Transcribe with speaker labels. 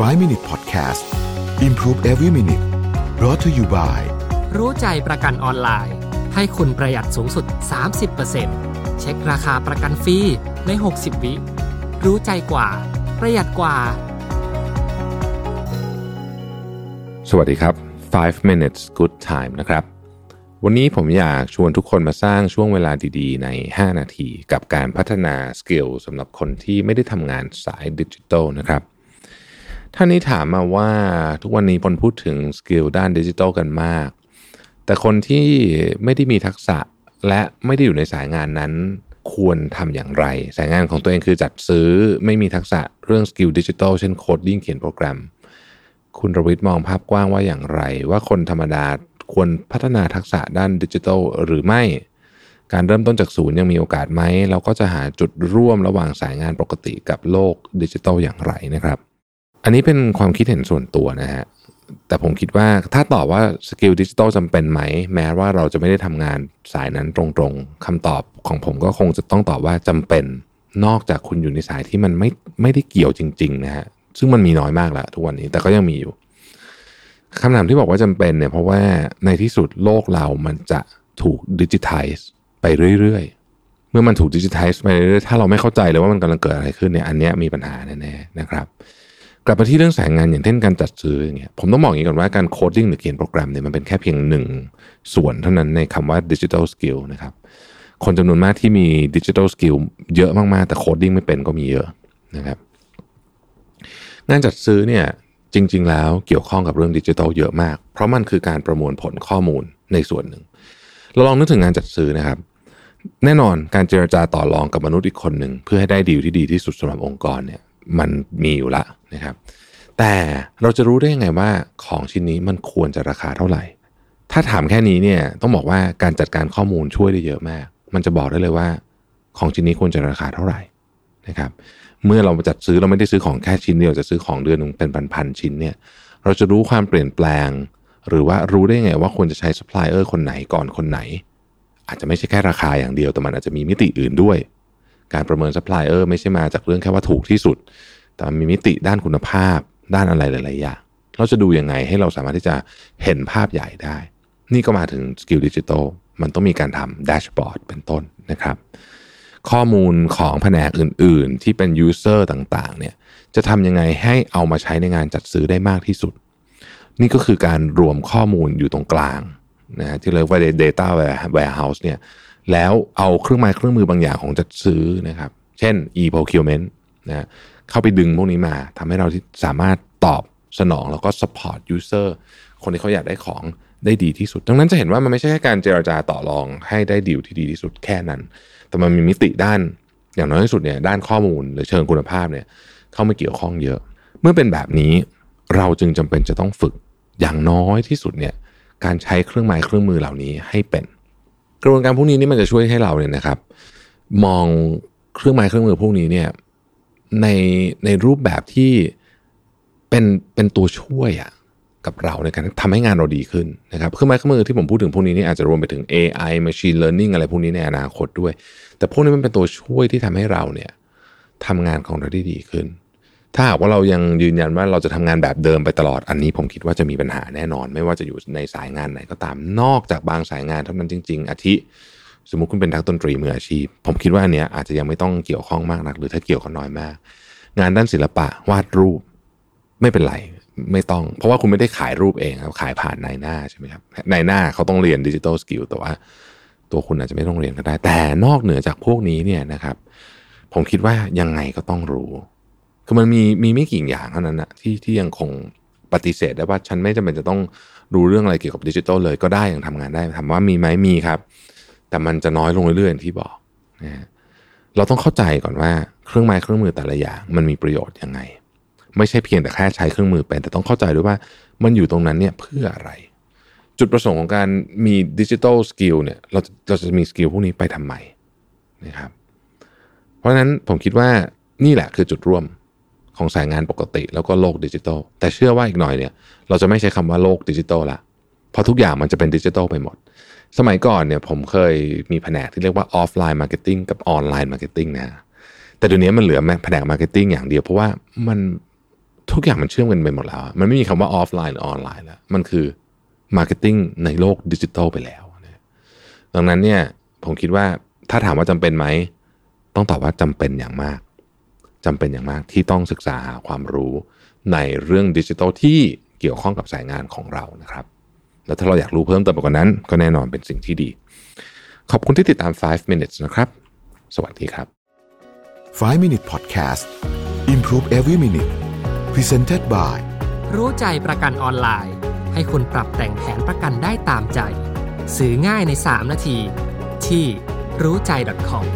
Speaker 1: 5 Minute Podcast Improve Every Minute brought to you by
Speaker 2: รู้ใจประกันออนไลน์ ให้คุณประหยัดสูงสุด 30%เช็คราคาประกันฟรีใน 60 วิ รู้ใจกว่า ประหยัดกว่า
Speaker 3: สวัสดีครับ 5 minutes good time นะครับ วันนี้ผมอยากชวนทุกคนมาสร้างช่วงเวลาดีๆ ใน 5 นาที กับการพัฒนาสกิลสำหรับคนที่ไม่ได้ทำงานสายดิจิทัลนะครับ ท่านนี้ถามมาว่าทุกวันนี้คนพูดถึง skill ด้านดิจิทัลกันมาก แต่คนที่ไม่ได้มีทักษะและไม่ได้อยู่ในสายงานนั้น ควรทำอย่างไร สายงานของตัวเองคือจัดซื้อไม่มีทักษะเรื่อง skill ดิจิทัลเช่น coding เขียนโปรแกรม คุณรวิทย์มองภาพกว้างว่าอย่างไร ว่าคนธรรมดาควรพัฒนาทักษะด้านดิจิทัลหรือไม่ การเริ่มต้นจากศูนย์ยังมีโอกาสไหม เราก็จะหาจุดร่วมระหว่างสายงานปกติกับโลกดิจิทัลอย่างไรนะครับ อันนี้เป็นความคิดเห็นส่วนตัวนะฮะแต่ผมคิดว่าถ้าตอบว่า skill ดิจิทัลจำเป็นไหม แม้ว่าเราจะไม่ได้ทำงานสายนั้นตรงๆคำตอบของผมก็คงจะต้องตอบว่าจำเป็น นอกจากคุณอยู่ในสายที่มันไม่ไม่ได้เกี่ยวจริงๆนะฮะซึ่งมันมีน้อยมากแล้วทุกวันนี้แต่ก็ยังมีอยู่คำถามที่บอกว่าจำเป็นเนี่ยเพราะว่าในที่สุดโลกเรามันจะถูกดิจิทัลไปเรื่อยๆ เมื่อมันถูกดิจิทัลไปเรื่อยๆถ้าเราไม่เข้าใจเลยว่ามันกำลังเกิดอะไรขึ้นเนี่ยอันเนี้ยมีปัญหาแน่ๆนะครับ กลับมาที่เรื่องสายงานอย่างเช่นการจัดซื้ออย่างเงี้ยผมต้องบอกอย่างนี้ก่อนว่าการ coding หรือเขียนโปรแกรมเนี่ยมันเป็นแค่เพียงหนึ่งส่วนเท่านั้นในคำว่า digital skill นะครับคนจำนวนมากที่มี digital skill เยอะมากๆ แต่ coding ไม่เป็นก็มีเยอะนะครับงานจัดซื้อเนี่ยจริง ๆ แล้วเกี่ยวข้องกับเรื่องดิจิทัลเยอะมาก เพราะมันคือการประมวลผลข้อมูลในส่วนหนึ่ง เราลองนึกถึงงานจัดซื้อนะครับ แน่นอนการเจรจาต่อรองกับมนุษย์อีกคนหนึ่งเพื่อให้ได้ดีลที่ดีที่สุดสำหรับองค์กรเนี่ย มันมีอยู่ละนะครับ แต่เราจะรู้ได้ยังไงว่าของชิ้นนี้มันควรจะราคาเท่าไหร่ ถ้าถามแค่นี้เนี่ยต้องบอกว่าการจัดการข้อมูลช่วยได้เยอะมาก มันจะบอกได้เลยว่า ของชิ้นนี้ควรจะราคาเท่าไหร่นะครับ เมื่อเราจัดซื้อเราไม่ได้ซื้อของแค่ชิ้นเดียวจะซื้อของเดือนนึงเป็นพันๆชิ้นเนี่ย เราจะรู้ความเปลี่ยนแปลง หรือว่ารู้ได้ไงว่าควรจะใช้ซัพพลายเออร์คนไหนก่อนคนไหน อาจจะไม่ใช่แค่ราคาอย่างเดียวแต่มันอาจจะมีมิติอื่นด้วย การประเมินซัพพลายเออร์ไม่ใช่มาจากเรื่องแค่ว่าถูกที่สุด แต่มีมิติด้านคุณภาพด้านอะไรหลายๆอย่างเราจะดูยังไงให้เราสามารถที่จะเห็นภาพใหญ่ได้ นี่ก็มาถึง skill ดิจิทัลมันต้องมีการทำ dashboard เป็นต้นนะครับ ข้อมูลของแผนกอื่น ๆ ที่เป็น user ต่าง ๆ เนี่ยจะทำยังไงให้เอามาใช้ในงานจัดซื้อได้มากที่สุด นี่ก็คือการรวมข้อมูลอยู่ตรงกลางนะที่เรียกว่า data warehouse เนี่ย แล้วเอาเครื่องไม้เครื่องมือบางอย่างของจัดซื้อนะครับ เช่น e-procurement นะเข้าไปดึงพวกนี้มาทำให้เราสามารถตอบสนองแล้วก็ support user คนที่เขาอยากได้ของได้ดีที่สุด ดังนั้นจะเห็นว่ามันไม่ใช่แค่การเจรจาต่อรองให้ได้ดีลที่ดีที่สุดแค่นั้น แต่มันมีมิติด้านอย่างน้อยที่สุดเนี่ยด้านข้อมูลหรือเชิงคุณภาพเนี่ยเข้ามาเกี่ยวข้องเยอะ เมื่อเป็นแบบนี้เราจึงจำเป็นจะต้องฝึกอย่างน้อยที่สุดเนี่ยการใช้เครื่องไม้เครื่องมือเหล่านี้ให้เป็น กระบวนการพวกนี้นี่มันจะช่วยให้เราเนี่ยนะครับ มองเครื่องไม้เครื่องมือพวกนี้เนี่ยในในรูปแบบที่เป็นเป็นตัวช่วยอะกับเราในการทำให้งานเราดีขึ้นนะครับเครื่องไม้เครื่องมือที่ผมพูดถึงพวกนี้นี่อาจจะรวมไปถึง AI machine learning อะไรพวกนี้ในอนาคตด้วย แต่พวกนี้มันเป็นตัวช่วยที่ทำให้เราเนี่ยทำงานของเราได้ดีขึ้น ถ้าหากว่าเรายังยืนยันว่าเราจะทำงานแบบเดิมไปตลอดอันนี้ผมคิดว่าจะมีปัญหาแน่นอน ไม่ว่าจะอยู่ในสายงานไหนก็ตามนอกจากบางสายงานเท่านั้นจริง ๆ อาทิ สมมุติคุณเป็นนักดนตรีมืออาชีพ ผมคิดว่าอันเนี้ยอาจจะยังไม่ต้องเกี่ยวข้องมากนัก หรือถ้าเกี่ยวก็น้อยมาก งานด้านศิลปะวาดรูป ไม่เป็นไรไม่ต้อง เพราะว่าคุณไม่ได้ขายรูปเองครับขายผ่านนายหน้าใช่ไหมครับนายหน้าเขาต้องเรียนดิจิทัลสกิลแต่ว่า ตัวคุณอาจจะไม่ต้องเรียนก็ได้ แต่นอกเหนือจากพวกนี้เนี่ยนะครับ ผมคิดว่ายังไงก็ต้องรู้ คือมันมีมีไม่กี่อย่างเท่านั้นนะที่ที่ยังคงปฏิเสธได้ว่าฉันไม่จำเป็นจะต้องรู้เรื่องอะไรเกี่ยวกับดิจิทัลเลยก็ได้ยังทำงานได้ถามว่ามีไหมมีครับ แต่มันจะน้อยลงเรื่อยๆอย่างที่บอกนะเราต้องเข้าใจก่อนว่าเครื่องไม้เครื่องมือแต่ละอย่างมันมีประโยชน์ยังไง ไม่ใช่เพียงแต่แค่ใช้เครื่องมือเป็นแต่ต้องเข้าใจด้วยว่ามันอยู่ตรงนั้นเนี่ยเพื่ออะไร จุดประสงค์ของการมี digital skill เนี่ยเราเราจะมี skill พวกนี้ไปทำไมนะครับเพราะฉะนั้นผมคิดว่านี่แหละคือจุดร่วม ของสายงานปกติ แล้วก็โลกดิจิทัลแต่เชื่อว่าอีกหน่อยเนี่ย เราจะไม่ใช้คำว่าโลกดิจิทัลละเพราะทุกอย่างมันจะเป็นดิจิทัลไปหมด สมัยก่อนเนี่ยผมเคยมีแผนกที่เรียกว่า offline marketing กับ online marketing นะแต่เดี๋ยวนี้มันเหลือแผนก marketing อย่างเดียวเพราะว่ามันทุกอย่างมันเชื่อมกันไปหมดแล้ว มันไม่มีคำว่าออฟไลน์หรือออนไลน์แล้ว มันคือ marketing ในโลกดิจิทัลไปแล้วดังนั้นเนี่ยผมคิดว่าถ้าถามว่าจำเป็นไหม ต้องตอบว่าจำเป็นอย่างมาก จำเป็นอย่างมากที่ต้องศึกษาหาความรู้ในเรื่องดิจิทัลที่เกี่ยวข้องกับสายงานของเรานะครับ แล้วถ้าเราอยากรู้เพิ่มเติมกว่านั้น ก็แน่นอนเป็นสิ่งที่ดี ขอบคุณที่ติดตาม 5 minutes นะครับ สวัสดีครับ
Speaker 1: 5 Minute Podcast Improve Every Minute Presented by
Speaker 2: รู้ใจประกันออนไลน์ ให้คุณปรับแต่งแผนประกันได้ตามใจซื้อง่ายใน 3 นาที ที่รู้ใจ .com